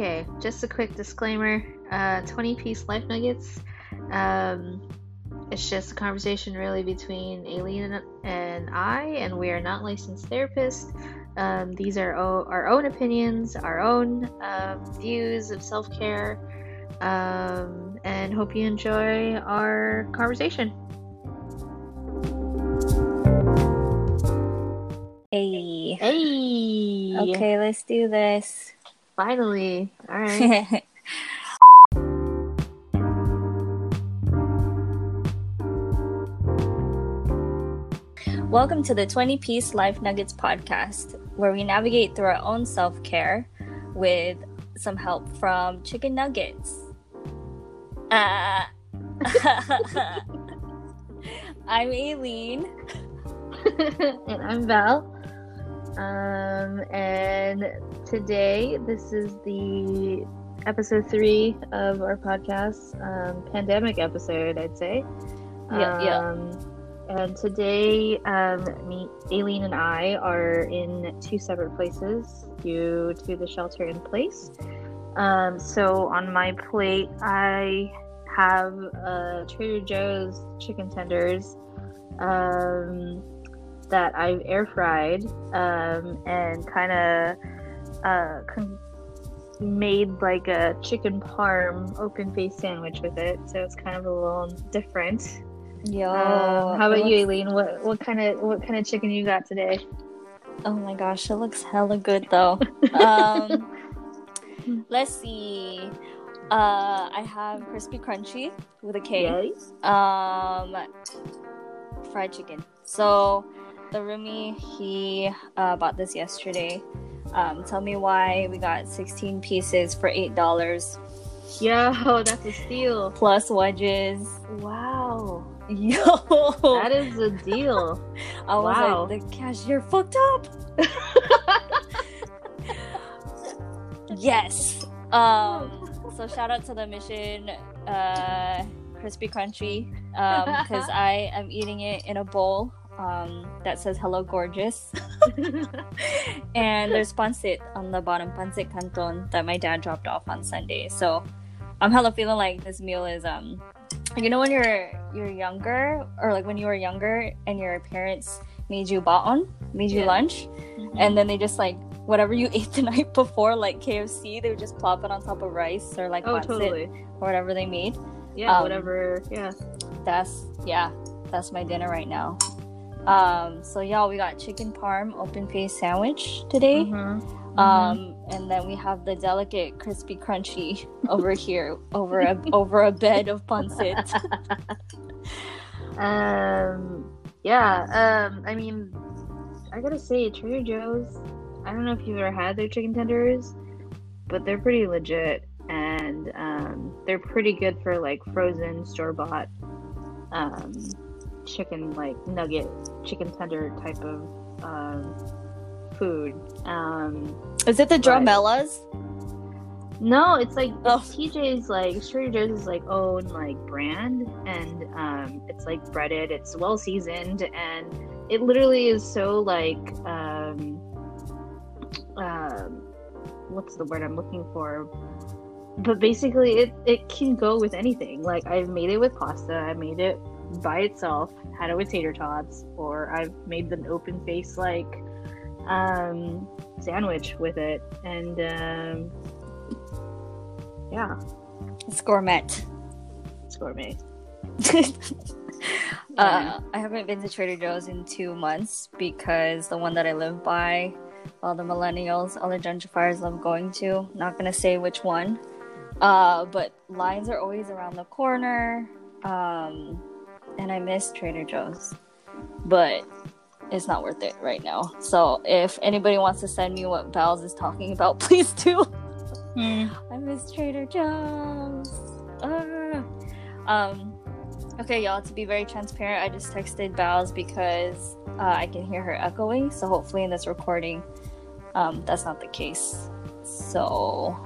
Okay, just a quick disclaimer. Uh, 20 piece life nuggets. Um, it's just a conversation really between Aileen and I, and we are not licensed therapists. Um, these are o- our own opinions, our own um, views of self care, um, and hope you enjoy our conversation. Hey. Hey! Okay, let's do this. Finally. All right. Welcome to the 20 Piece Life Nuggets podcast, where we navigate through our own self care with some help from chicken nuggets. Uh, I'm Aileen. and I'm Val. Um, and today, this is the episode three of our podcast, um, pandemic episode, I'd say. Yeah, yeah. Um, and today, um, me, Aileen, and I are in two separate places due to the shelter in place. Um, so on my plate, I have uh, Trader Joe's chicken tenders um, that I've air fried um, and kind of uh, con- made like a chicken parm open face sandwich with it. So it's kind of a little different. Yo. Um, how about you, looks- Aileen? What what kind of what kind of chicken you got today? Oh my gosh, it looks hella good though. um, let's see. Uh, I have crispy crunchy with a K. Yes. um fried chicken so the roomie. He uh, bought this yesterday. Um tell me why we got 16 pieces for eight dollars. Yo, that's a steal. plus wedges. Wow, yo. That is a deal. i was wow. like the cashier fucked up. Yes. Um so shout out to the mission uh crispy crunchy um because i am eating it in a bowl um that says hello gorgeous and there's pancit on the bottom pancit canton that my dad dropped off on sunday so i'm hella feeling like this meal is um you know when you're you're younger or like when you were younger and your parents made you baon made you Yeah. lunch and then they just like whatever you ate the night before like kfc they would just plop it on top of rice or like oh, totally. or whatever they made Yeah, Um, whatever. Yeah. that's yeah that's my dinner right now um so y'all we got chicken parm open face sandwich today Mhm. um and then we have the delicate crispy crunchy over here over a over a bed of pancit Um, yeah. Um, I mean, I gotta say, Trader Joe's. I don't know if you've ever had their chicken tenders, but they're pretty legit, and um, they're pretty good for like frozen store bought um, chicken, like nugget chicken tender type of um, food. Um, is it the Right. dramellas no, it's like Oh. TJ's like Trader Joe's is like own like brand and um it's like breaded, it's well seasoned and it literally is so like um um what's the word I'm looking for? But basically it it can go with anything. Like I've made it with pasta, I made it by itself, had it with tater tots, or I've made an open face like um sandwich with it. And um yeah, it's gourmet. It's gourmet. uh, I haven't been to Trader Joe's in two months because the one that I live by, all the millennials, all the gentrifiers love going to. Not gonna say which one, uh, but lines are always around the corner, um, and I miss Trader Joe's, but it's not worth it right now. So if anybody wants to send me what Val's is talking about, please do. I miss Trader Joe's. Ah. Um, okay, y'all. To be very transparent, I just texted Bowles because uh, I can hear her echoing. So hopefully, in this recording, um, that's not the case. So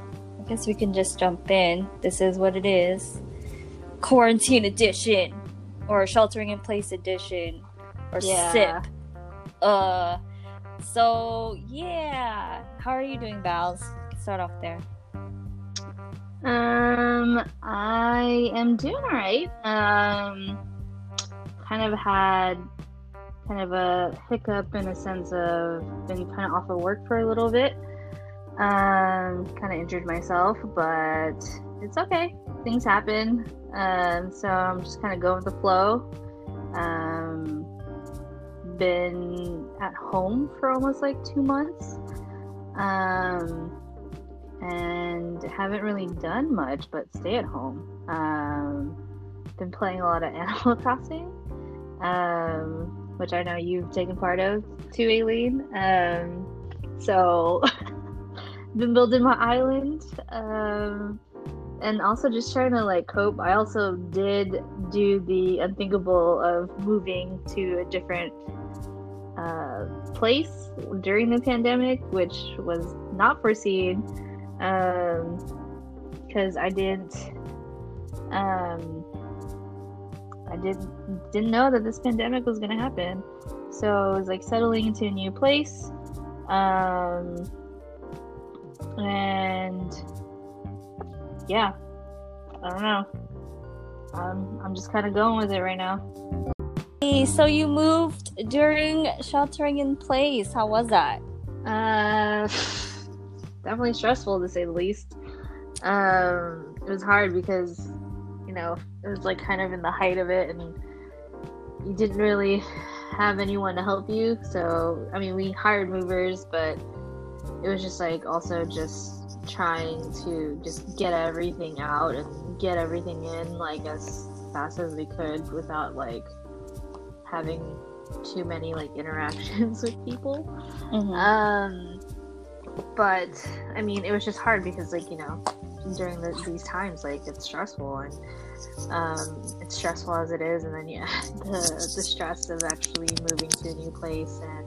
I guess we can just jump in. This is what it is: quarantine edition, or sheltering in place edition, or Yeah. sip. Uh, so yeah. How are you doing, Bowles? Start off there. Um, I am doing all right. Um, kind of had kind of a hiccup in a sense of been kind of off of work for a little bit. Um, kind of injured myself, but it's okay. Things happen. Um, so I'm just kind of going with the flow. Um, been at home for almost like two months. Um, and haven't really done much but stay at home. Um, been playing a lot of Animal Crossing, um, which I know you've taken part of too, Aileen. Um, so, been building my island, um, and also just trying to like cope. I also did do the unthinkable of moving to a different uh, place during the pandemic, which was not foreseen um because i didn't um i didn't didn't know that this pandemic was gonna happen so it was like settling into a new place um and yeah. I don't know. Um, i'm just kind of going with it right now. Hey, so you moved during sheltering in place. How was that? Uh definitely stressful to say the least. Um, it was hard because, you know, it was like kind of in the height of it, and you didn't really have anyone to help you. So, I mean, we hired movers, but it was just like also just trying to just get everything out and get everything in like as fast as we could without like having too many like interactions with people. Mm-hmm. Um, but I mean, it was just hard because, like, you know, during the, these times, like, it's stressful and um, it's stressful as it is, and then yeah, the the stress of actually moving to a new place and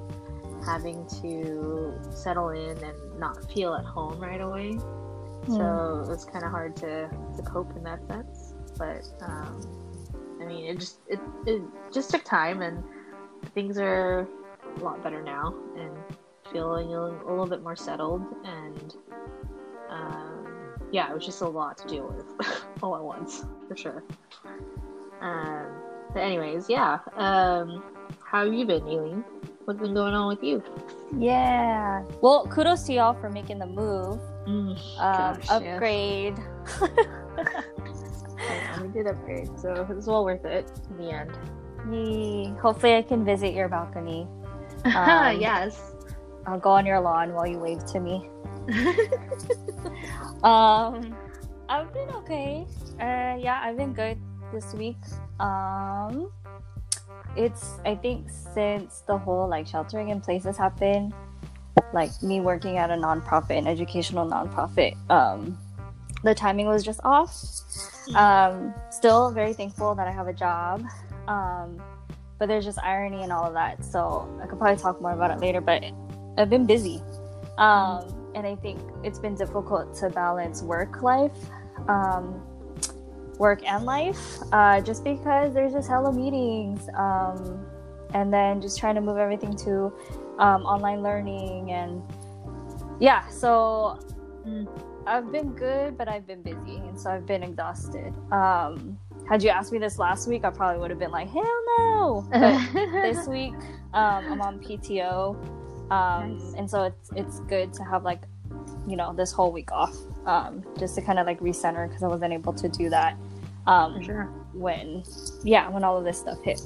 having to settle in and not feel at home right away. Mm. So it was kind of hard to to cope in that sense. But um, I mean, it just it it just took time, and things are a lot better now, and feeling a, a little bit more settled and um, yeah it was just a lot to deal with all at once for sure um, but anyways yeah um, how have you been Aileen? What's been going on with you yeah well kudos to y'all for making the move mm, um, gosh, upgrade yeah. we did upgrade so it was well worth it in the end Yay. hopefully i can visit your balcony um, yes I'll go on your lawn while you wave to me. um, I've been okay. Uh, yeah, I've been good this week. Um, it's I think since the whole like sheltering in places happened, like me working at a nonprofit, an educational nonprofit. Um, the timing was just off. Hmm. Um, still very thankful that I have a job. Um, but there's just irony in all of that. So I could probably talk more about it later. But I've been busy. Um, and I think it's been difficult to balance work life, um, work and life, uh, just because there's just hella meetings. Um, and then just trying to move everything to um, online learning. And yeah, so mm, I've been good, but I've been busy. And so I've been exhausted. Um, had you asked me this last week, I probably would have been like, hell no. But this week, um, I'm on PTO um, nice. and so it's it's good to have like you know this whole week off um, just to kind of like recenter because I wasn't able to do that um, sure. when yeah when all of this stuff hit.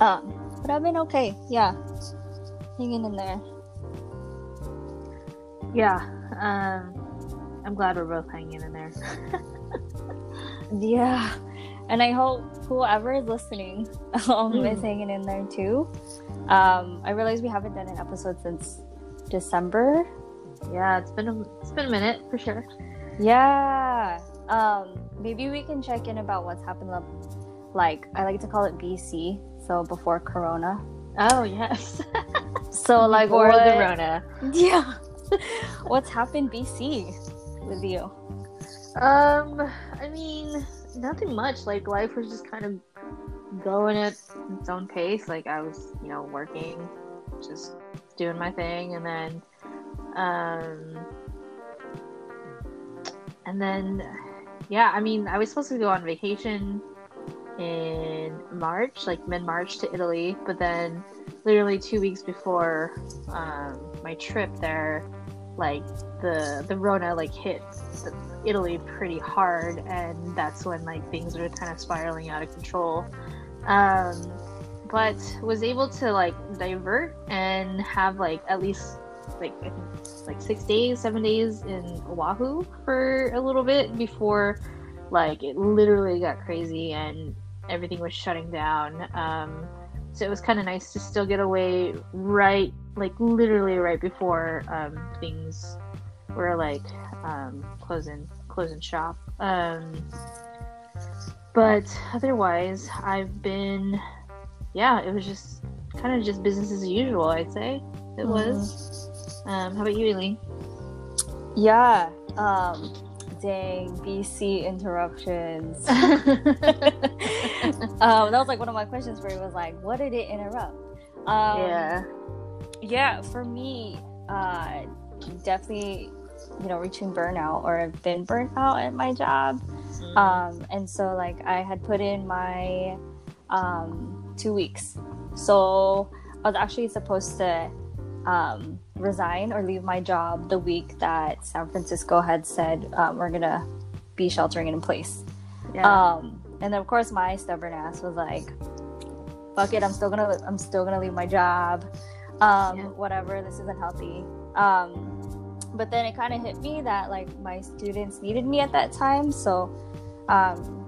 Um, but I've been okay. Yeah, hanging in there. Yeah, um, I'm glad we're both hanging in there. yeah, and I hope whoever is listening um, mm. is hanging in there too. Um, I realize we haven't done an episode since December. Yeah, it's been a, it's been a minute for sure. Yeah. Um, maybe we can check in about what's happened. Like I like to call it BC, so before Corona. Oh yes. so like before what, the Rona. Yeah. what's happened BC with you? Um, I mean, nothing much. Like life was just kind of going at its own pace. Like I was, you know, working, just doing my thing, and then, um, and then, yeah, I mean, I was supposed to go on vacation in March, like mid March to Italy, but then literally two weeks before um, my trip there, like the the Rona like hit Italy pretty hard, and that's when like things were kind of spiraling out of control. Um, but was able to like divert and have like at least like I think like six days, seven days in Oahu for a little bit before like it literally got crazy and everything was shutting down. Um, so it was kind of nice to still get away right, like literally right before um, things were like um, closing closing shop. Um, but otherwise, I've been, yeah, it was just kind of just business as usual. I'd say it mm-hmm. was. Um, how about you, Aileen? Yeah. Um, dang, BC interruptions. um, that was like one of my questions where it was like, what did it interrupt? Um, yeah. Yeah, for me, uh, definitely, you know, reaching burnout or I've been burnt out at my job. Mm. Um, and so, like, I had put in my um, two weeks. So I was actually supposed to um, resign or leave my job the week that San Francisco had said um, we're gonna be sheltering in place. Yeah. Um, and then of course my stubborn ass was like, "Fuck it, I'm still gonna I'm still gonna leave my job. Um, yeah. Whatever, this isn't healthy." Um, but then it kind of hit me that like my students needed me at that time, so um,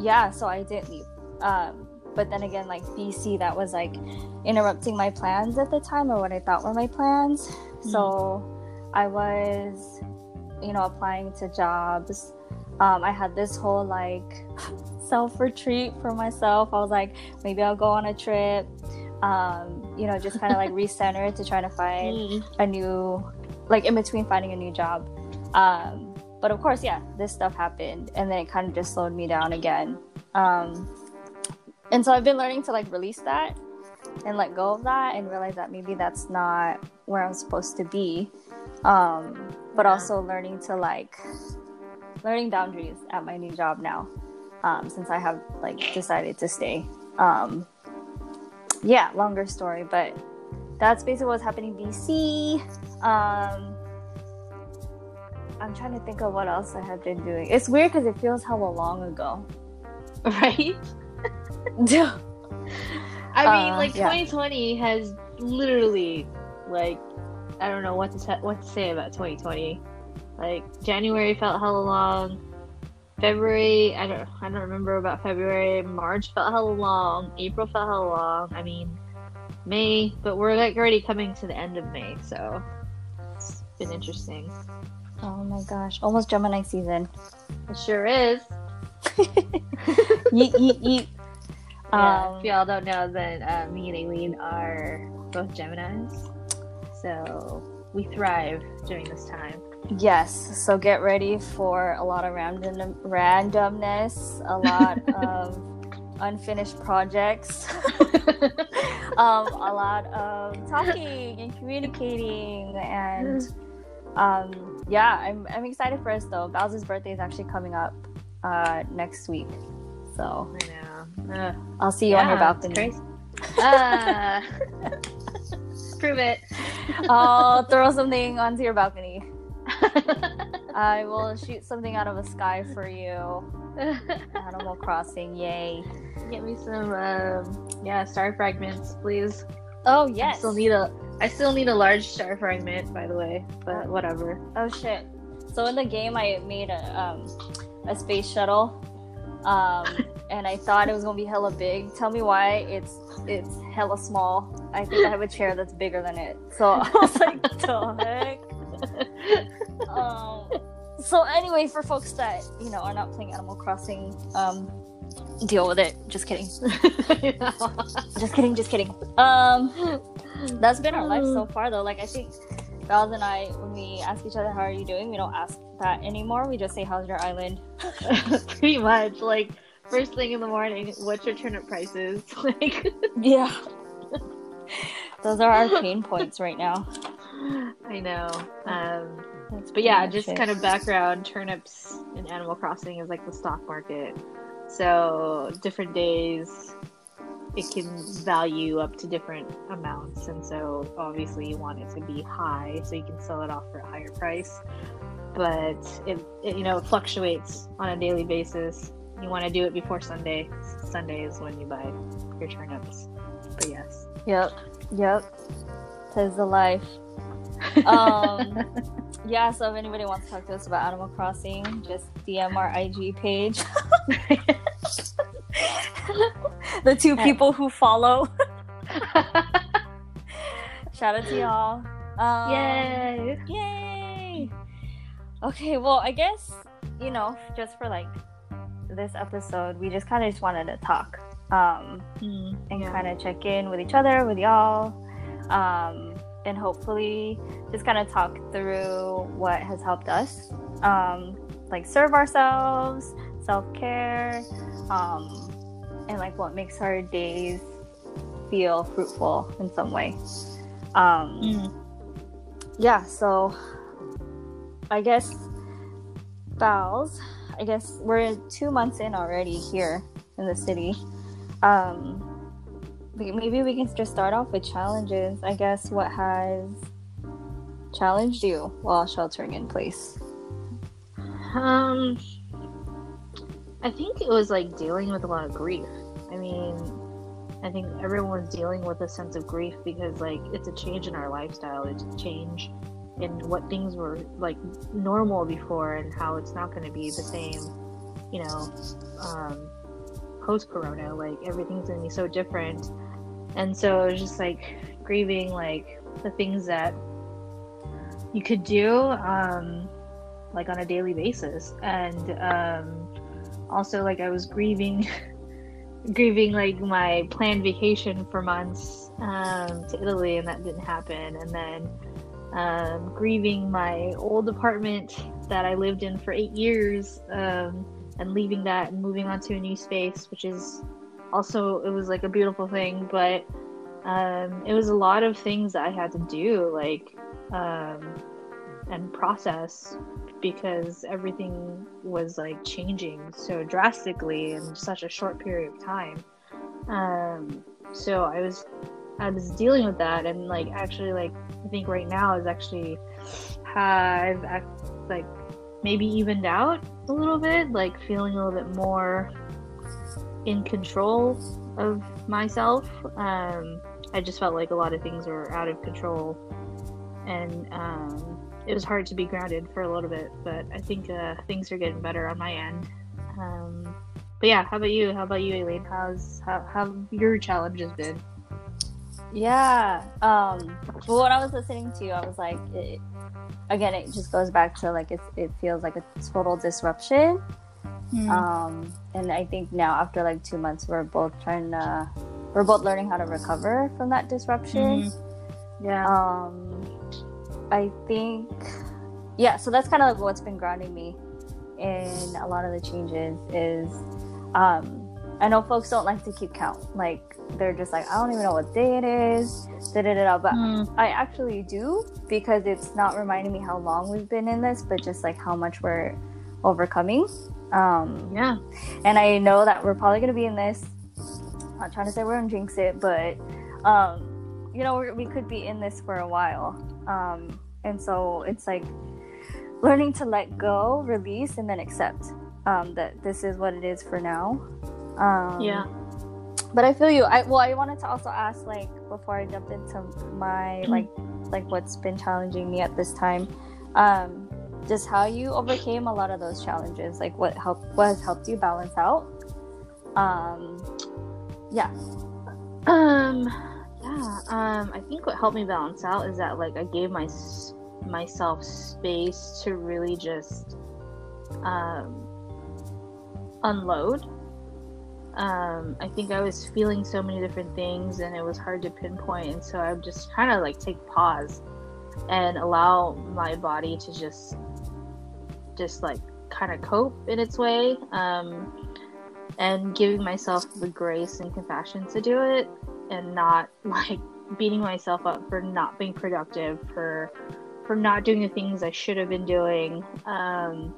yeah, so I did leave. Um, but then again like bc that was like interrupting my plans at the time or what i thought were my plans. Mm-hmm. so i was you know applying to jobs. Um, i had this whole like self retreat for myself. I was like maybe i'll go on a trip. Um, you know just kind of like recenter to try to find mm. a new like in between finding a new job. Um, but of course yeah this stuff happened and then it kind of just slowed me down again. Um, and so I've been learning to like release that and let go of that and realize that maybe that's not where I'm supposed to be. Um, but yeah. also learning to like learning boundaries at my new job now. Um, since I have like decided to stay. Um, yeah, longer story, but that's basically what's happening in BC. Um, I'm trying to think of what else I have been doing. It's weird because it feels hella long ago. Right? I mean, uh, like yeah. 2020 has literally, like, I don't know what to te- what to say about 2020. Like January felt hella long. February, I don't, I don't remember about February. March felt hella long. April felt hella long. I mean, May, but we're like already coming to the end of May, so it's been interesting. Oh my gosh, almost Gemini season. It sure is. yeet, yeet, yeet. Yeah, um, if y'all don't know, then uh, me and Aileen are both Geminis, so we thrive during this time. Yes, so get ready for a lot of random randomness, a lot of unfinished projects, um, a lot of talking and communicating, and um, yeah, I'm I'm excited for us though. Bowser's birthday is actually coming up uh, next week, so. I know uh, I'll see you yeah, on your balcony. Uh, prove it. I'll throw something onto your balcony. I will shoot something out of the sky for you. Animal Crossing, yay! Get me some, um, yeah, star fragments, please. Oh yes. I still need a. I still need a large star fragment, by the way. But whatever. Oh shit! So in the game, I made a um, a space shuttle. Um, and I thought it was gonna be hella big. Tell me why it's it's hella small. I think I have a chair that's bigger than it. So I was like, the heck. um, so anyway, for folks that you know are not playing Animal Crossing, um, deal with it. Just kidding. just kidding. Just kidding. Um, that's been our life so far, though. Like I think Val and I, when we ask each other how are you doing, we don't ask that anymore. We just say how's your island. Pretty much, like first thing in the morning, what's your turnip prices? Like, yeah, those are our pain points right now. I know. Um, turnips. But yeah, just shit. kind of background turnips in Animal Crossing is like the stock market. So different days it can value up to different amounts and so obviously you want it to be high so you can sell it off for a higher price. But it, it you know fluctuates on a daily basis. You want to do it before Sunday. Sunday is when you buy your turnips. But yes. Yep. Yep. Tis the life. Um, yeah, so if anybody wants to talk to us about Animal Crossing, just DM our IG page. the two people who follow. Shout out to y'all. Um, Yay! Yay! Okay, well, I guess, you know, just for like this episode, we just kind of just wanted to talk um, Mm, and yeah. kind of check in with each other, with y'all, um, and hopefully just kind of talk through what has helped us, um, like serve ourselves, self care, um, and like what makes our days feel fruitful in some way. Um, Mm. yeah, so I guess Bowls, I guess we're two months in already here in the city. Um, maybe we can just start off with challenges. I guess what has challenged you while sheltering in place? Um, I think it was like dealing with a lot of grief. I mean, I think everyone's dealing with a sense of grief because like it's a change in our lifestyle. It's a change in what things were like normal before and how it's not going to be the same. You know, um, post Corona, like everything's going to be so different, and so it was just like grieving like the things that you could do. Um, like on a daily basis and um also like i was grieving grieving like my planned vacation for months um to italy and that didn't happen and then um grieving my old apartment that i lived in for eight years um and leaving that and moving on to a new space which is also it was like a beautiful thing but um it was a lot of things i had to do like um and process because everything was like changing so drastically in such a short period of time. Um, so I was I was dealing with that and like actually like I think right now is actually I've like maybe evened out a little bit, like feeling a little bit more in control of myself. Um, I just felt like a lot of things were out of control and um, it was hard to be grounded for a little bit, but I think uh, things are getting better on my end. Um, but yeah, how about you? How about you, Aileen? How's how how your challenges been? Yeah. Um, well, when I was listening to you, I was like, it, again, it just goes back to like it, it feels like a total disruption. Um, and I think now after like two months, we're both trying to, we're both learning how to recover from that disruption. yeah. Um, I think, yeah. So that's kind of like what's been grounding me in a lot of the changes is, um, I know folks don't like to keep count. Like they're just like, I don't even know what day it is. Da da da. But Mm. I actually do because it's not reminding me how long we've been in this, but just like how much we're overcoming. Um, yeah. and I know that we're probably gonna be in this. Not trying to say we're gonna jinx it, but um, you know, we're, we could be in this for a while. Um, and so it's like learning to let go, release, and then accept um, that this is what it is for now. Um, Yeah. But I feel you. I well, I wanted to also ask, like, before I jump into my like, like what's been challenging me at this time, um, just how you overcame a lot of those challenges. Like, what helped, what has helped you balance out. Um, yeah. Um, yeah. Um, I think what helped me balance out is that like I gave my myself space to really just um unload. Um, I think I was feeling so many different things and it was hard to pinpoint, and so I would just kind of like take pause and allow my body to just just like kind of cope in its way. Um, and giving myself the grace and compassion to do it and not like beating myself up for not being productive for for not doing the things I should have been doing. Um,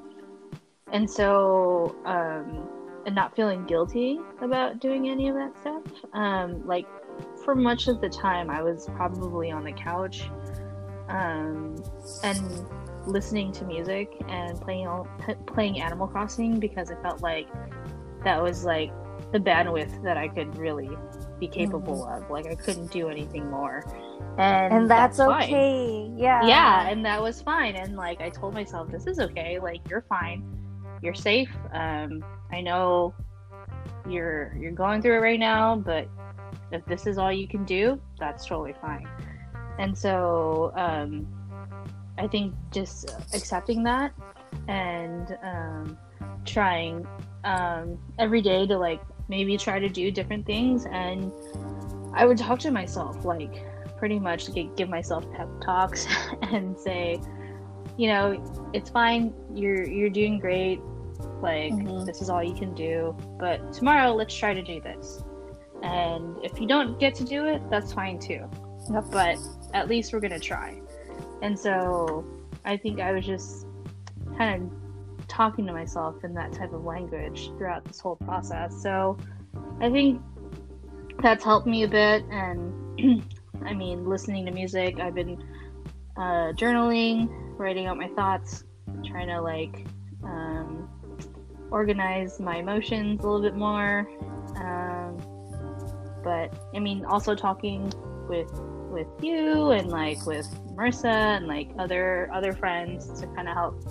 and so, um, and not feeling guilty about doing any of that stuff. Um, like for much of the time, I was probably on the couch um, and listening to music and playing playing Animal Crossing because I felt like that was like the bandwidth that I could really be capable mm-hmm. of. Like I couldn't do anything more. And, and that's, that's okay. Yeah. Yeah, and that was fine. And like I told myself, this is okay. Like you're fine. You're safe. Um, I know you're you're going through it right now, but if this is all you can do, that's totally fine. And so um, I think just accepting that and um, trying um, every day to like maybe try to do different things and I would talk to myself like pretty much give myself pep talks and say you know it's fine you're you're doing great like mm-hmm. this is all you can do but tomorrow let's try to do this. And if you don't get to do it that's fine too. Yep. but at least we're gonna try. And so i think i was just kind of talking to myself in that type of language throughout this whole process. So i think that's helped me a bit. And i mean listening to music i've been uh, journaling writing out my thoughts trying to like um, organize my emotions a little bit more um, but i mean also talking with with you and like with Marissa and like other other friends to kind of help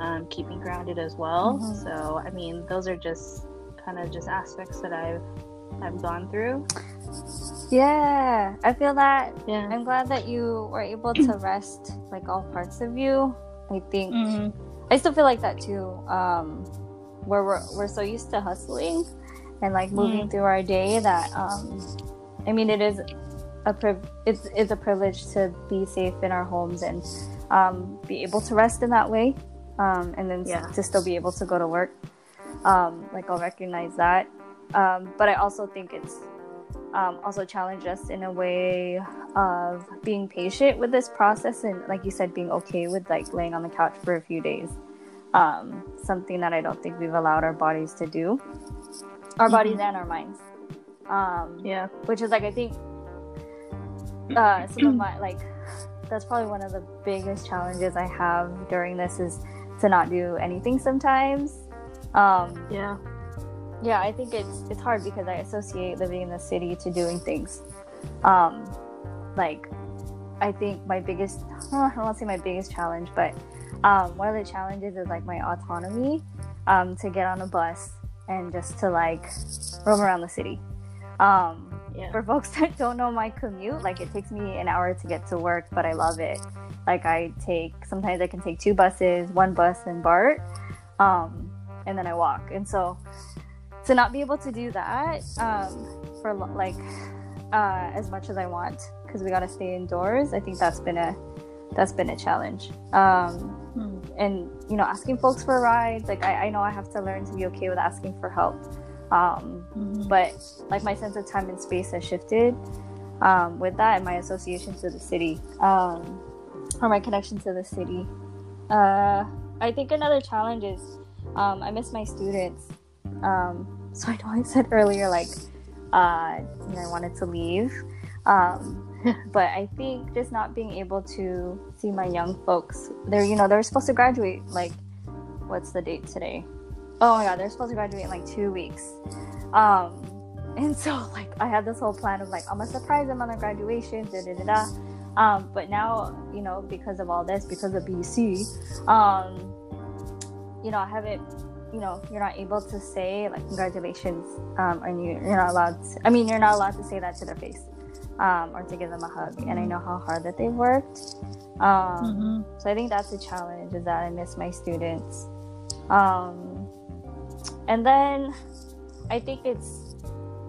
um, keep me grounded as well. Mm-hmm. So I mean, those are just kind of just aspects that I've I've gone through. Yeah, I feel that. Yeah, I'm glad that you were able to rest like all parts of you. I think mm-hmm. I still feel like that too. Um, where we're we're so used to hustling and like moving mm. through our day that um, I mean, it is a priv- it's, it's a privilege to be safe in our homes and um, be able to rest in that way um, and then yeah. to still be able to go to work um, like i'll recognize that um, but i also think it's um, also challenged us in a way of being patient with this process and like you said being okay with like laying on the couch for a few days um, something that i don't think we've allowed our bodies to do our bodies mm-hmm. and our minds yeah which is like i think uh, some of my like that's probably one of the biggest challenges I have during this is to not do anything sometimes. Um, yeah, yeah, I think it's it's hard because I associate living in the city to doing things. Um, like, I think my biggest I don't want to say my biggest challenge, but um, one of the challenges is like my autonomy um, to get on a bus and just to like roam around the city. Um, yeah. For folks that don't know my commute, like it takes me an hour to get to work, but I love it. Like I take sometimes I can take two buses, one bus and BART, um, and then I walk. And so to not be able to do that um, for like uh, as much as I want because we got to stay indoors, I think that's been a that's been a challenge. Um. And you know, asking folks for rides, like I, I know I have to learn to be okay with asking for help um, mm-hmm. But like my sense of time and space has shifted um, with that and my association to the city um, or my connection to the city. Uh, I think another challenge is um, I miss my students. Um, so I know I said earlier, like, uh, you know, I wanted to leave. Um, but I think just not being able to see my young folks, they're, you know, they're supposed to graduate like, what's the date today? oh my god, they're supposed to graduate in like two weeks. Um, and so like I had this whole plan of like I'm gonna surprise them on their graduation, da da da da. Um, but now, you know, because of all this, because of BC, um, you know, I haven't, you know, you're not able to say like congratulations, um, and you, you're not allowed. To, I mean, you're not allowed to say that to their face, um, or to give them a hug. And I know how hard that they've worked. Um, mm-hmm. So I think that's a challenge is that I miss my students. Um, and then I think it's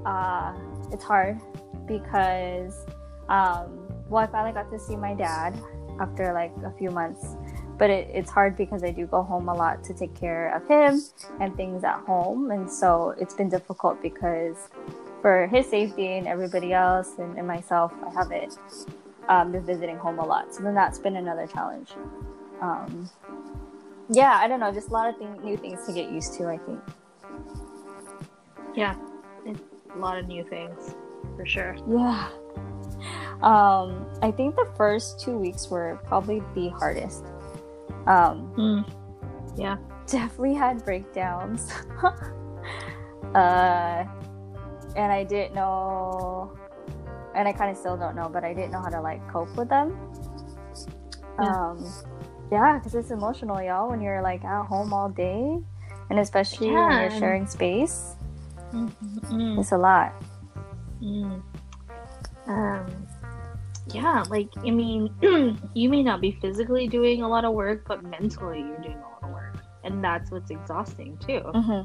uh, it's hard because um, well, I finally got to see my dad after like a few months, but it, it's hard because I do go home a lot to take care of him and things at home, and so it's been difficult because for his safety and everybody else and, and myself, I haven't um, been visiting home a lot. So then that's been another challenge. Um, yeah, I don't know, just a lot of thing, new things to get used to. I think. Yeah, a lot of new things for sure. Yeah. Um, I think the first two weeks were probably the hardest. Um, Mm. Yeah. definitely had breakdowns. uh, and I didn't know, and I kind of still don't know, but I didn't know how to like cope with them. Yeah. Um, yeah, because it's emotional, y'all, when you're like at home all day, and especially when Yeah, you're sharing space, Mm. it's a lot. Mm. Um, yeah, like I mean, you may not be physically doing a lot of work, but mentally you're doing a lot of work, and that's what's exhausting too. hmm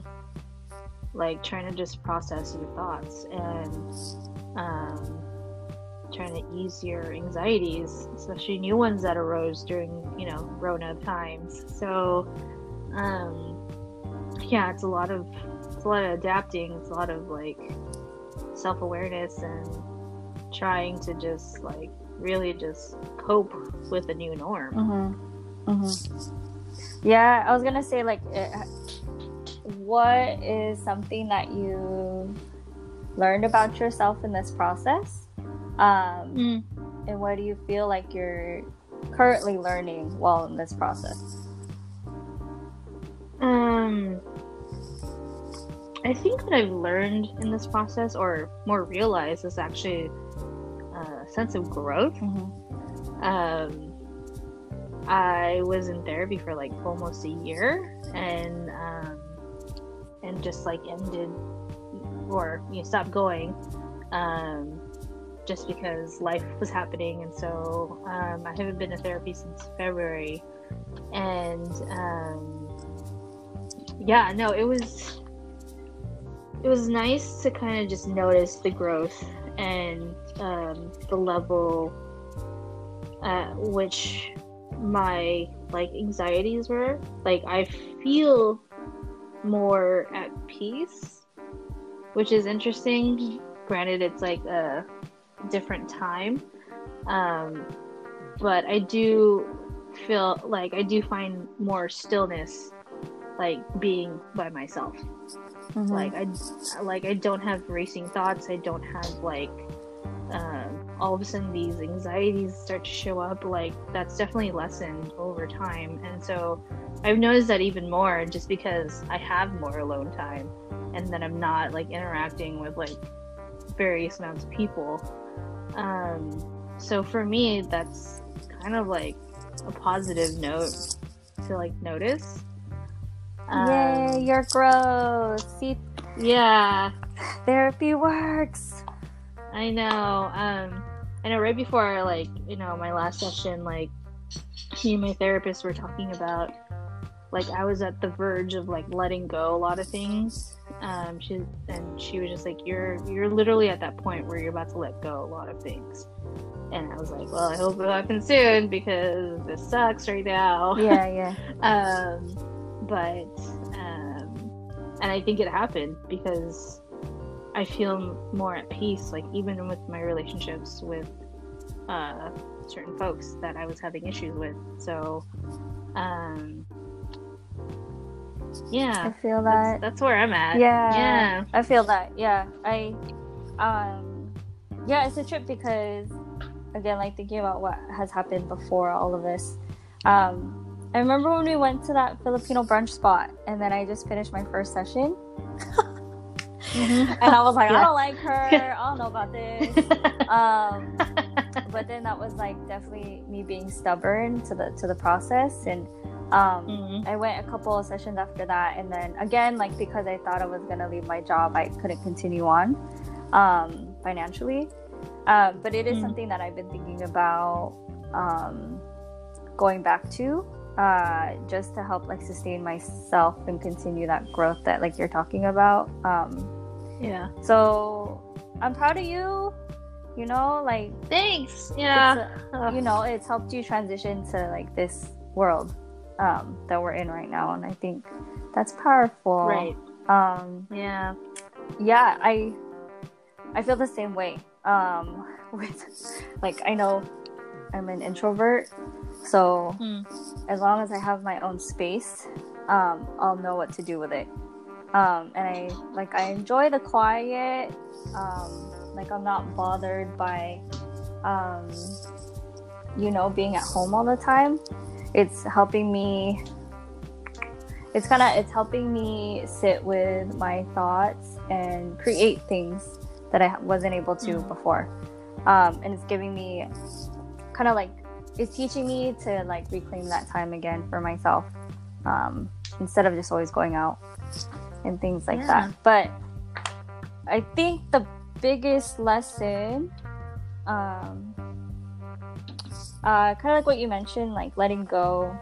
Like trying to just process your thoughts and um, trying to ease your anxieties, especially new ones that arose during you know Rona times. So, um, yeah, it's a lot of it's a lot of adapting. It's a lot of like self awareness and trying to just like really just cope with a new norm. Mm-hmm. Mm-hmm. Yeah, I was gonna say like, it, what is something that you learned about yourself in this process, um, Mm. and what do you feel like you're currently learning while in this process? Um, I think what I've learned in this process, or more realized, is actually a sense of growth. Mm-hmm. Um, I was in therapy for like almost a year, and um, and just like ended, or you know, stopped going, um, just because life was happening, and so um, I haven't been to therapy since February, and um, yeah, no, it was it was nice to kind of just notice the growth and um, the level at which my like anxieties were. Like i feel more at peace which is interesting. Granted it's like a different time um but i do feel like i do find more stillness like being by myself. Mm-hmm. like i like i don't have racing thoughts. I don't have like um, all of a sudden these anxieties start to show up. Like that's definitely lessened over time. And so i've noticed that even more just because i have more alone time and then i'm not like interacting with like various amounts of people um so for me that's kind of like a positive note to like notice Yay, Um, your growth. See, yeah therapy works. I know. Um, I know. Right before, like, you know, my last session, like, me and my therapist were talking about, like, I was at the verge of like letting go a lot of things. Um, she and she was just like, "You're you're literally at that point where you're about to let go a lot of things." And I was like, "Well, I hope it happens soon because this sucks right now." Yeah, yeah. um, but um, and I think it happened because I feel more at peace, like even with my relationships with uh, certain folks that I was having issues with. So, um, I feel that. that's where I'm at. Yeah. yeah, I feel that. Yeah. I um yeah, it's a trip because again, like thinking about what has happened before all of this. Um I remember when we went to that Filipino brunch spot and then I just finished my first session and I was like, I don't like her. I don't know about this. Um but then that was like definitely me being stubborn to the to the process and um Mhm. I went a couple of sessions after that, and then again, like because I thought I was gonna leave my job, I couldn't continue on um, financially. Um, but it is Mm. something that I've been thinking about um, going back to, uh, just to help like sustain myself and continue that growth that like you're talking about. Um, yeah. so I'm proud of you. You know, like Thanks. Yeah. a- you know, it's helped you transition to like this world um, that we're in right now, and I think that's powerful. right. Um, Yeah. yeah, I I feel the same way. Um, with like I know I'm an introvert, so Hmm. as long as I have my own space, um, I'll know what to do with it. Um, and I like I enjoy the quiet. Um, like I'm not bothered by, um, you know, being at home all the time. It's helping me. It's kind of it's helping me sit with my thoughts and create things that I wasn't able to Mhm. before. Um, and it's giving me kind of like it's teaching me to like reclaim that time again for myself um, instead of just always going out and things like Yeah. that. But I think the biggest lesson, um, uh, kind of like what you mentioned, like letting go.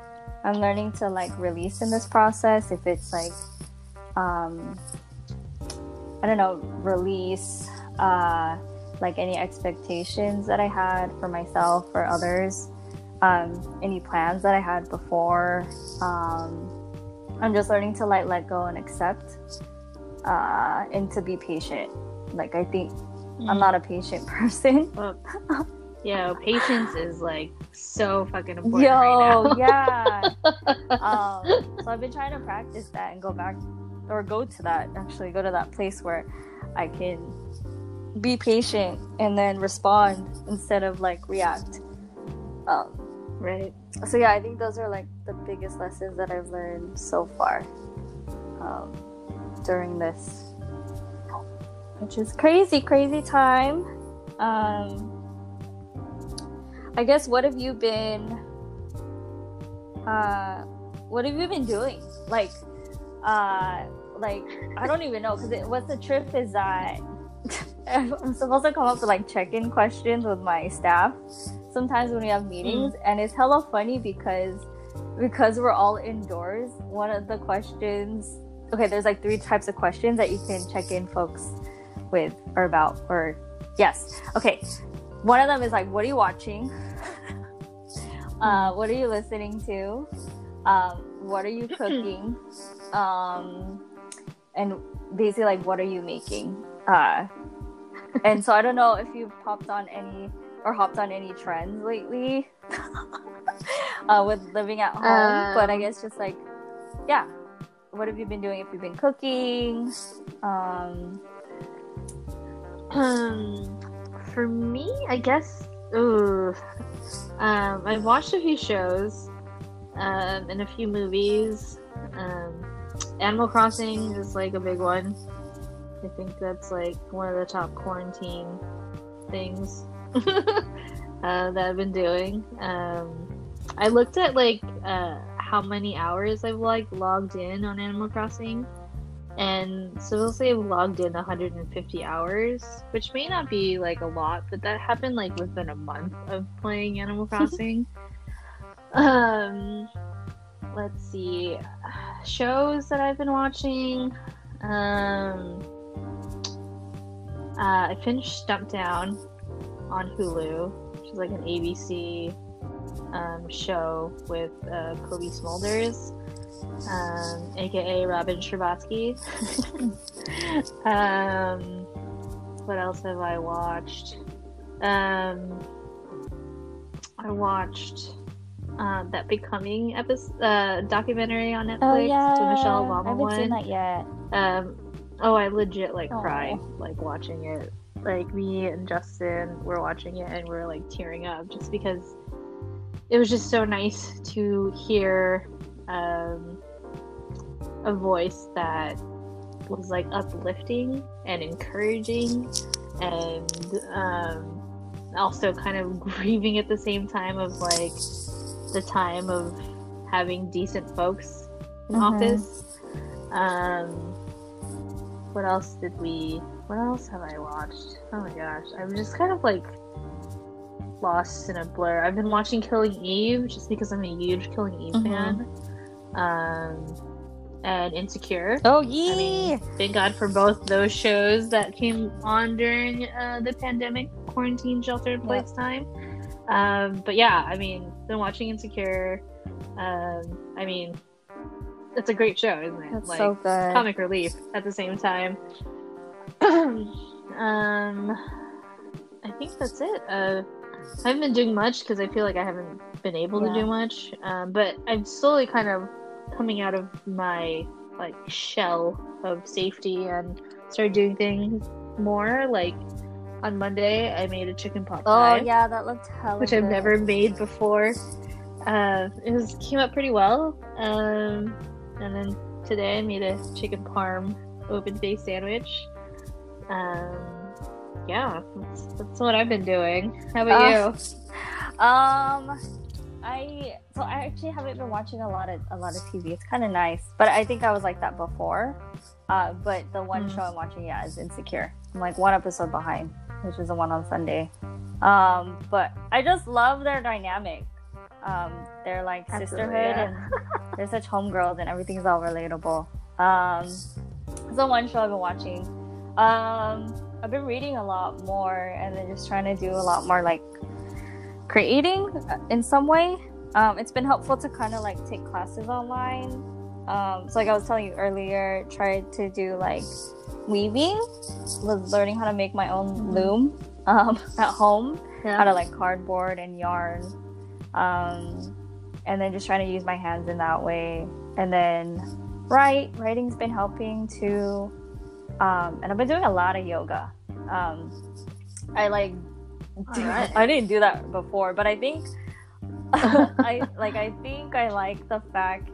I'm learning to like release in this process. If it's like, um, I don't know, release uh, like any expectations that I had for myself or others, um, any plans that I had before. Um, I'm just learning to like let go and accept, uh, and to be patient. Like I think Mm-hmm. I'm not a patient person. Yeah, patience is like so fucking important Yo, right now. yeah. um, so I've been trying to practice that and go back or go to that actually go to that place where I can be patient and then respond instead of like react. Um, right. so yeah, I think those are like the biggest lessons that I've learned so far um, during this, which is crazy, crazy time. Um, I guess what have you been? Uh, what have you been doing? Like, uh, like I don't even know because what's the trip is that I'm supposed to come up with like check-in questions with my staff sometimes when we have meetings and it's hella funny because because we're all indoors one of the questions okay there's like three types of questions that you can check in folks with or about or yes okay one of them is like what are you watching uh, what are you listening to um, what are you cooking um, and basically like what are you making uh, and so i don't know if you've popped on any or hopped on any trends lately uh, with living at home. but I Um. guess just like, yeah, what have you been doing? If you've been cooking, um, Um, for me, I guess. Ooh, um, I've watched a few shows, um, and a few movies. Um, Animal Crossing is like a big one. I think that's like one of the top quarantine things uh, that I've been doing. Um, I looked at like uh, how many hours I've like logged in on Animal Crossing, and supposedly I've logged in 150 hours, which may not be like a lot, but that happened like within a month of playing Animal Crossing. um, let's see, shows that I've been watching. Um, uh, I finished Stumptown on Hulu, which is like an ABC um, show with uh, Cobie Smulders, um, aka Robin Scherbatsky. um, what else have I watched? Um, I watched um, that Becoming episode uh, documentary on Netflix. oh yeah, Michelle I haven't one. seen that yet. Um, oh, I legit like Aw. cried like watching it. Like me and Justin were watching it and we are like tearing up just because it was just so nice to hear um, a voice that was like uplifting and encouraging and um, also kind of grieving at the same time of like the time of having decent folks in Mhm. office. Um, what else did we? What else have I watched? Oh my gosh, I'm just kind of like lost in a blur. I've been watching Killing Eve just because I'm a huge Killing Eve Mhm. fan. Um, and Insecure. Oh I yeah, mean, thank God for both those shows that came on during uh, the pandemic quarantine shelter in place time. Um, but yeah, I mean, been watching Insecure. Um, I mean, it's a great show, isn't it? that's like so good. comic relief at the same time. um, I think that's it. Uh, I haven't been doing much because I feel like I haven't been able Yeah. to do much. Um, but I'm slowly kind of coming out of my like shell of safety and started doing things more. Like on Monday, I made a chicken pot pie. Oh yeah, that looked hella which I've good. never made before. Uh, it was came out pretty well. Um, and then today I made a chicken parm open face sandwich. Um, yeah, that's, that's what I've been doing. How about Uh, you? Um, I so I actually haven't been watching a lot of a lot of TV. It's kind of nice, but I think I was like that before. Uh, but the one Mm. show I'm watching, yeah, is Insecure. I'm like one episode behind, which is the one on Sunday. Um, but I just love their dynamic. Um, they're like Absolutely, sisterhood, yeah. and they're such homegirls, and everything's all relatable. Um, it's the one show I've been watching. Um, I've been reading a lot more, and then just trying to do a lot more like creating in some way. Um, it's been helpful to kind of like take classes online. Um, so like I was telling you earlier, tried to do like weaving, was learning how to make my own Mhm. loom um, at home, Yeah. out of like cardboard and yarn, um, and then just trying to use my hands in that way. And then write, writing's been helping too. Um, and I've been doing a lot of yoga. Um, I like do, Alright. I didn't do that before, but I think I like I think I like the fact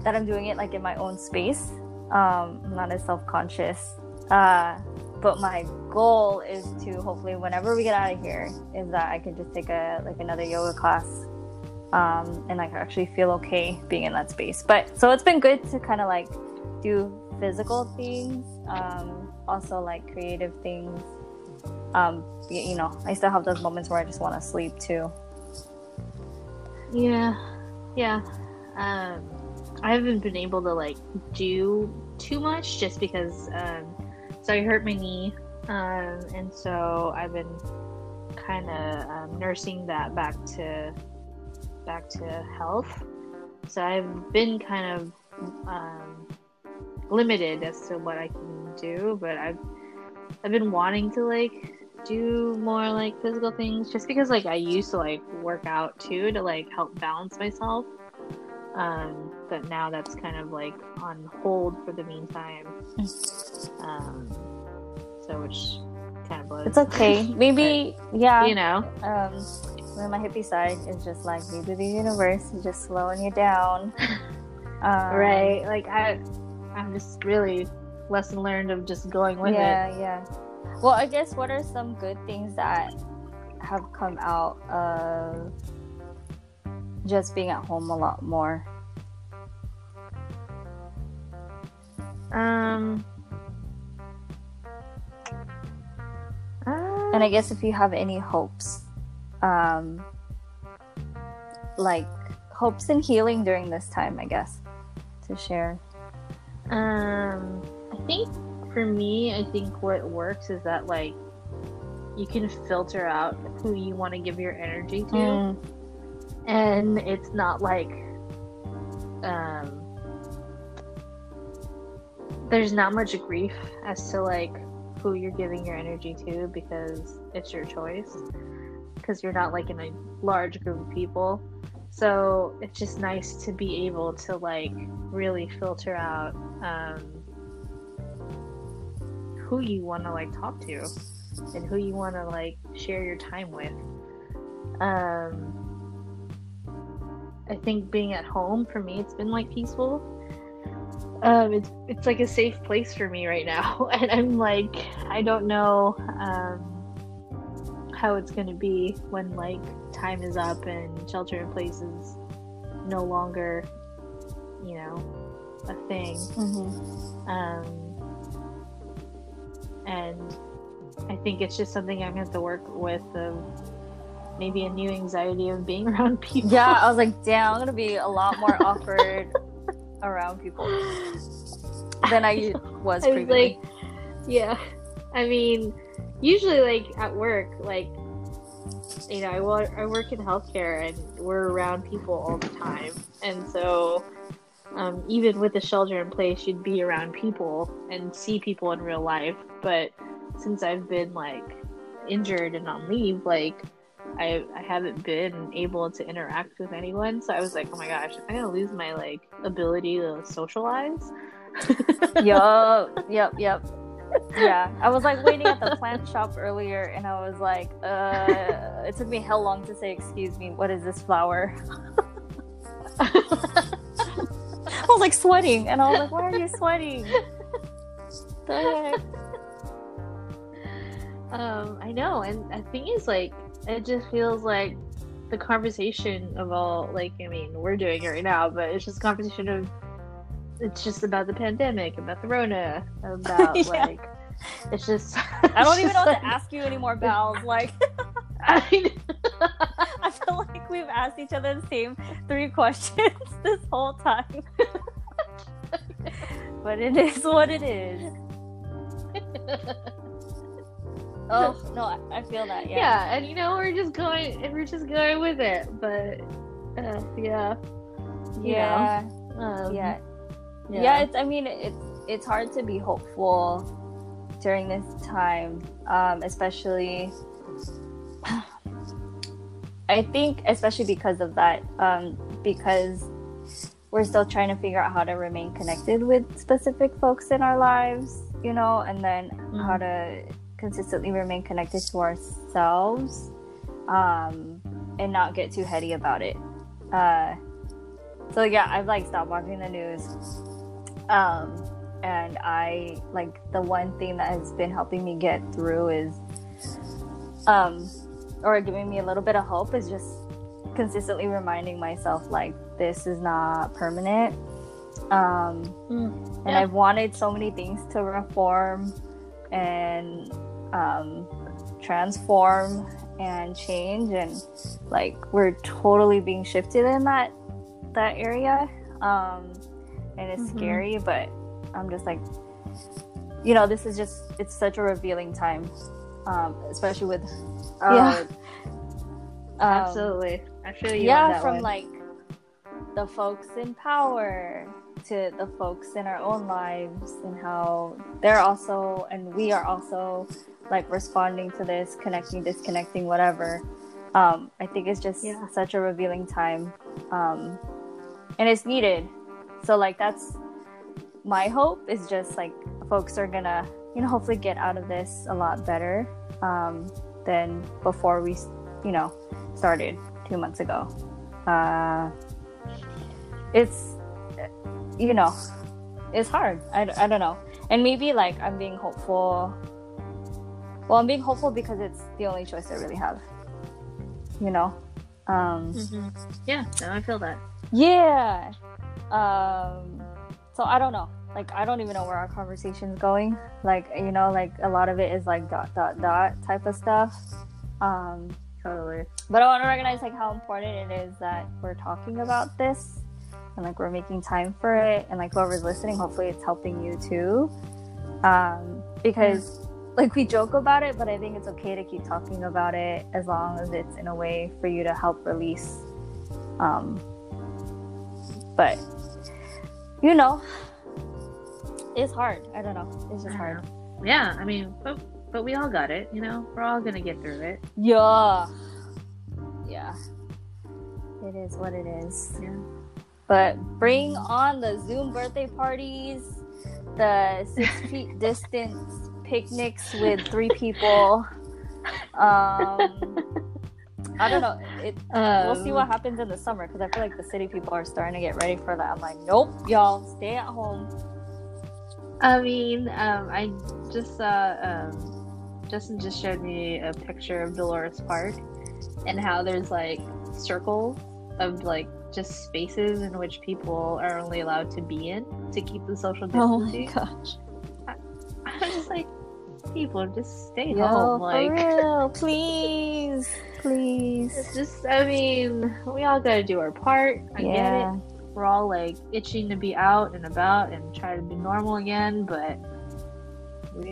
that I'm doing it like in my own space. Um, I'm not as self conscious. Uh, but my goal is to hopefully whenever we get out of here is that I can just take a like another yoga class um, and like actually feel okay being in that space. But so it's been good to kind of like do physical things, um, also like creative things. Um, y- you know, I still have those moments where I just want to sleep too. Yeah, yeah. Um, I haven't been able to like do too much just because. Um, so I hurt my knee, um, and so I've been kind of um, nursing that back to back to health. So I've been kind of um, limited as to what I can do, but I've I've been wanting to like do more like physical things just because like I used to like work out too to like help balance myself. Um, but now that's kind of like on hold for the meantime. Um, so which kind of blows. It's okay. Maybe, yeah. You know, Um, then my hippie side is just like maybe the universe is just slowing you down. Um, right? Like I, I'm just really lesson learned of just going with yeah, it. Yeah. Yeah. Well, I guess what are some good things that have come out of just being at home a lot more? Um. And I guess if you have any hopes, um, like hopes and healing during this time, I guess, to share. Um, I think for me, I think what works is that like you can filter out who you want to give your energy to, Mm, and it's not like um there's not much grief as to like who you're giving your energy to because it's your choice. Because you're not like in a large group of people. So it's just nice to be able to like really filter out um who you want to like talk to and who you want to like share your time with um I think being at home for me, it's been like peaceful. Um, it's it's like a safe place for me right now, and I'm like I don't know um, how it's gonna be when like time is up and shelter in place is no longer, you know, a thing. mhm. Um, and I think it's just something I'm gonna have to work with of maybe a new anxiety of being around people. Yeah, I was like, damn, I'm gonna be a lot more awkward around people than I was I was like, yeah. I mean, usually, like at work, like you know, I I work in healthcare, and we're around people all the time, and so um, even with the shelter in place, you'd be around people and see people in real life. But since I've been like injured and on leave, like I I haven't been able to interact with anyone. So I was like, oh my gosh, I'm gonna lose my like ability to socialize. yup, yep, yep. Yeah, I was like waiting at the plant shop earlier, and I was like, uh, it took me hell long to say, "Excuse me, what is this flower?" I was like sweating, and I was like, "Why are you sweating?" The heck? Um, I know, and the thing is, like, it just feels like the conversation of all, like, I mean, we're doing it right now, but it's just conversation of, it's just about the pandemic, about the Rona, about yeah. like, it's just. I don't even know like, what to ask you anymore, Bals. Like, I, I feel like we've asked each other the same three questions this whole time. But it is what it is. oh no, I, feel that. Yeah. Yeah, and you know we're just going, and we're just going with it. But uh, yeah, yeah, um, yeah, yeah, yeah. It's. I mean, it's it's hard to be hopeful during this time, um, especially. I think, especially because of that, um, because we're still trying to figure out how to remain connected with specific folks in our lives, you know, and then mm-hmm. how to consistently remain connected to ourselves um, and not get too heady about it. Uh, so yeah, I've like stopped watching the news. Um, and I like the one thing that has been helping me get through is, um, or giving me a little bit of hope is just consistently reminding myself like this is not permanent. Um, mm, and I've wanted so many things to reform and um, transform and change and like we're totally being shifted in that that area um and it's mm-hmm. scary but i'm just like you know this is just it's such a revealing time um especially with uh, yeah um, absolutely i feel you yeah from one. like the folks in power to the folks in our own lives and how they're also and we are also like responding to this, connecting, disconnecting, whatever. Um, I think it's just yeah. such a revealing time, um, and it's needed. So like that's my hope is just like folks are gonna you know hopefully get out of this a lot better um, than before we you know started two months ago. Uh, it's you know it's hard. I, I don't know, and maybe like I'm being hopeful. Well i'm being hopeful because it's the only choice i really have you know? Um mm-hmm. yeah no, i feel that. Yeah. Um so i don't know. Like i don't even know where our conversation's going. Like you know like a lot of it is like dot dot dot type of stuff. Um totally. but i want to recognize like how important it is that we're talking about this and like we're making time for it and like whoever's listening hopefully it's helping you too um because like we joke about it, but I think it's okay to keep talking about it as long as it's in a way for you to help release. Um, but you know, it's hard. I don't know. It's just hard. Yeah, I mean, but but we all got it. You know, we're all gonna get through it. Yeah, yeah. It is what it is. Yeah. But bring on the Zoom birthday parties, the six feet distance picnics with three people. Um, I don't know. It, um, we'll see what um, happens in the summer because I feel like the city people are starting to get ready for that. I'm like, nope, y'all, stay at home. I mean, um, I just saw um, Justin just showed me a picture of Dolores Park and how there's like circles of like just spaces in which people are only allowed to be in to keep the social distancing. Oh my gosh. I'm just like, people just stay Yo, home. Like, real, please, please. It's just, I mean, we all gotta do our part. I yeah. get it. We're all like itching to be out and about and try to be normal again, but we,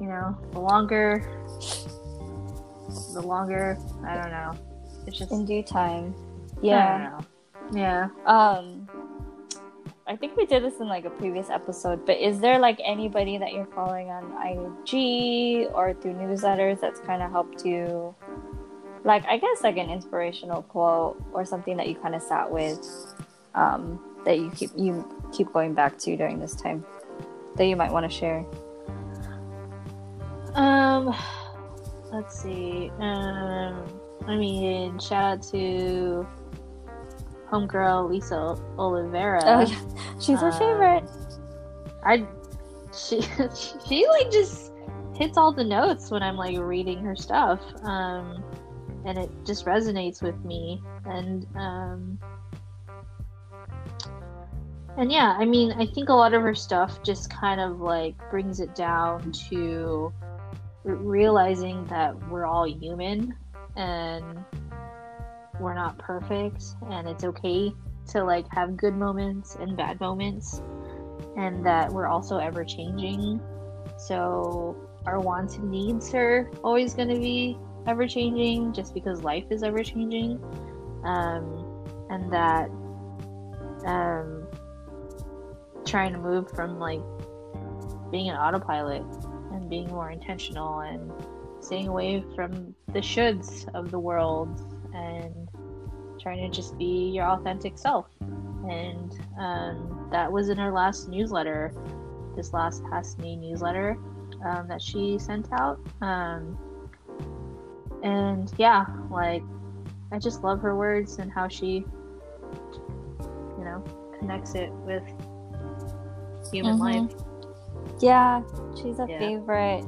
you know, the longer, the longer, I don't know. It's just in due time. Yeah. Yeah. Um I think we did this in like a previous episode, but is there like anybody that you're following on IG or through newsletters that's kind of helped you like I guess like an inspirational quote or something that you kind of sat with um, that you keep you keep going back to during this time that you might want to share? Um, let's see. Um, I mean, shout out to homegirl Lisa Olivera. Oh yeah, she's her Um, favorite. I she she like just hits all the notes when I'm like reading her stuff. Um and it just resonates with me and um and yeah, I mean, I think a lot of her stuff just kind of like brings it down to realizing that we're all human and we're not perfect and it's okay to like have good moments and bad moments and that we're also ever changing. So our wants and needs are always going to be ever changing just because life is ever changing. Um, and that um, trying to move from like being an autopilot and being more intentional and staying away from the shoulds of the world and trying to just be your authentic self and um, that was in her last newsletter, this last past me newsletter um, that she sent out. Um, and yeah, like I just love her words and how she, you know, connects it with human Mhm. life. Yeah, she's a Yeah. favorite.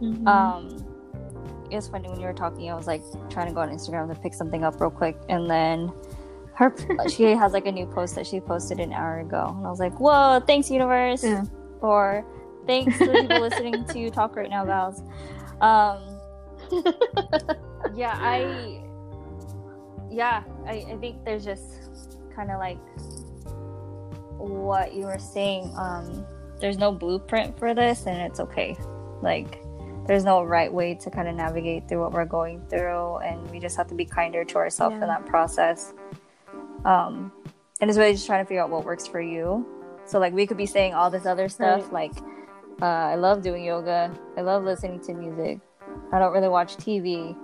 Mhm. Um, it was funny when you were talking. I was like trying to go on Instagram to pick something up real quick, and then her she has like a new post that she posted an hour ago, and I was like, "Whoa, thanks universe," Yeah. or "Thanks to the people listening to you talk right now, Vals." Um, yeah, I, yeah, I, I think there's just kind of like what you were saying. Um, there's no blueprint for this, and it's okay. Like, there's no right way to kind of navigate through what we're going through, and we just have to be kinder to ourselves Yeah. in that process. Um, and it's really just trying to figure out what works for you. So, like, we could be saying all this other stuff, like, uh, I love doing yoga, I love listening to music, I don't really watch TV,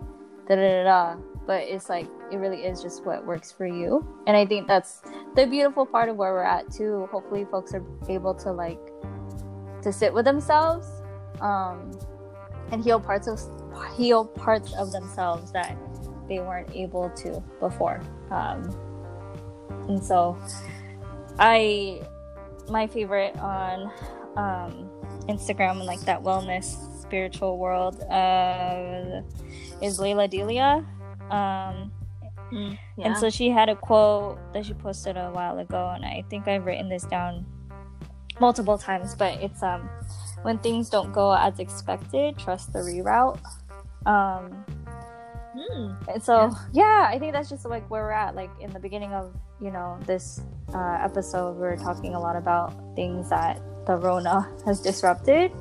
da da da da. But it's like it really is just what works for you, and I think that's the beautiful part of where we're at too. Hopefully, folks are able to like to sit with themselves, um, and heal parts of heal parts of themselves that they weren't able to before. Um, and so, I my favorite on um, Instagram and like that wellness spiritual world uh, is Lalah Delia. Um, Mm, yeah. And so she had a quote that she posted a while ago, and I think I've written this down multiple times, but it's um when things don't go as expected, trust the reroute. Um, Mm, and so yeah. I think that's just like where we're at. Like in the beginning of you know this uh, episode, we were talking a lot about things that the Rona has disrupted.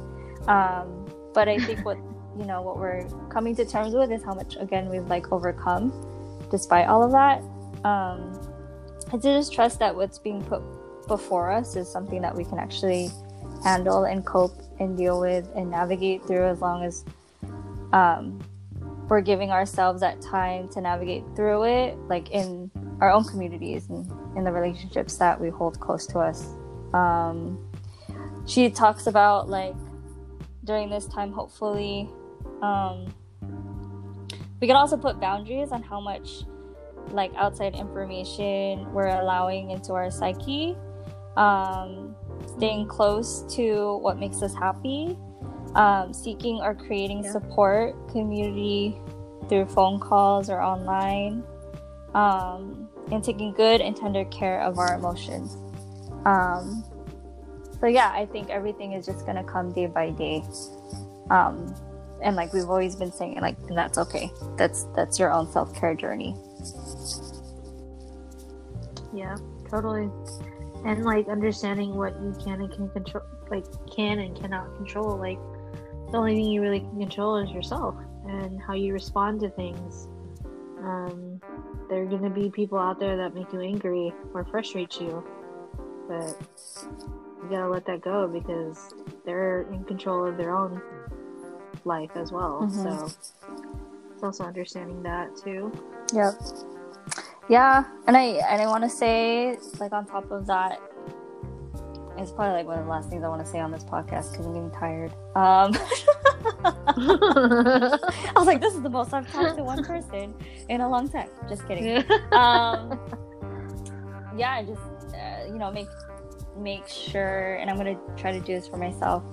Um, but I think what you know what we're coming to terms with is how much again we've like overcome despite all of that. Um, and to just trust that what's being put before us is something that we can actually handle and cope and deal with and navigate through as long as um, we're giving ourselves that time to navigate through it, like in our own communities and in the relationships that we hold close to us. Um, she talks about like during this time, hopefully, um, we can also put boundaries on how much like outside information we're allowing into our psyche um, staying close to what makes us happy um, seeking or creating Yeah. support community through phone calls or online um, and taking good and tender care of our emotions um, so yeah i think everything is just gonna come day by day um, and like we've always been saying like and that's okay that's that's your own self-care journey yeah, totally. And like understanding what you can and can control, like can and cannot control. Like the only thing you really can control is yourself and how you respond to things. Um, there are gonna be people out there that make you angry or frustrate you, but you gotta let that go because they're in control of their own life as well. Mhm. So also understanding that too. Yep. Yeah, and I and I want to say like on top of that, it's probably like one of the last things I want to say on this podcast because I'm getting tired. Um, I was like, this is the most I've talked to one person in a long time. Just kidding. Um, yeah, just uh, you know make make sure, and I'm gonna try to do this for myself.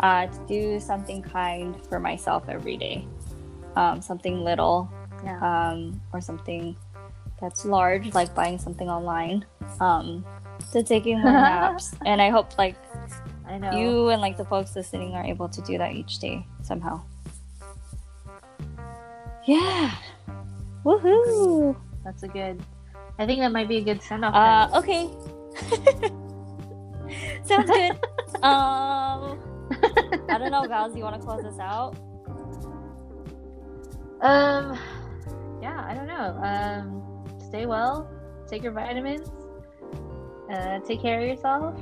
Uh, to do something kind for myself every day, um, something little, Yeah. um, or something that's large, like buying something online, um, to taking more naps. and I hope like I know. you and like the folks listening are able to do that each day somehow. Yeah. Woohoo. That's a good. I think that might be a good send off. Uh, okay. Sounds good. um, I don't know, Gals. You want to close this out? um, yeah, I don't know. Um, stay well. Take your vitamins. Uh, take care of yourself,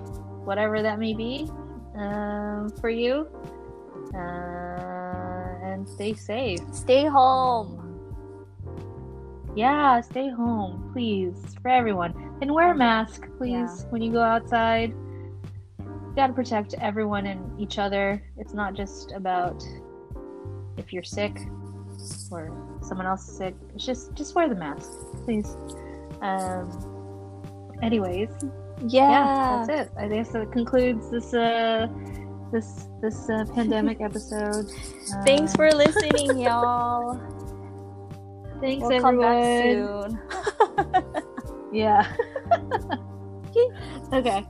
whatever that may be, um, for you. Uh, and stay safe. Stay home. Yeah, stay home, please, for everyone. And wear a mask, please, Yeah. when you go outside. You gotta protect everyone and each other. It's not just about if you're sick or someone else is sick. It's just just wear the mask, please. Um. Anyways, Yeah. yeah, that's it. I guess that concludes this uh this this uh, pandemic episode. Thanks Uh, for listening, y'all. thanks We'll come everyone. back soon. Yeah. okay.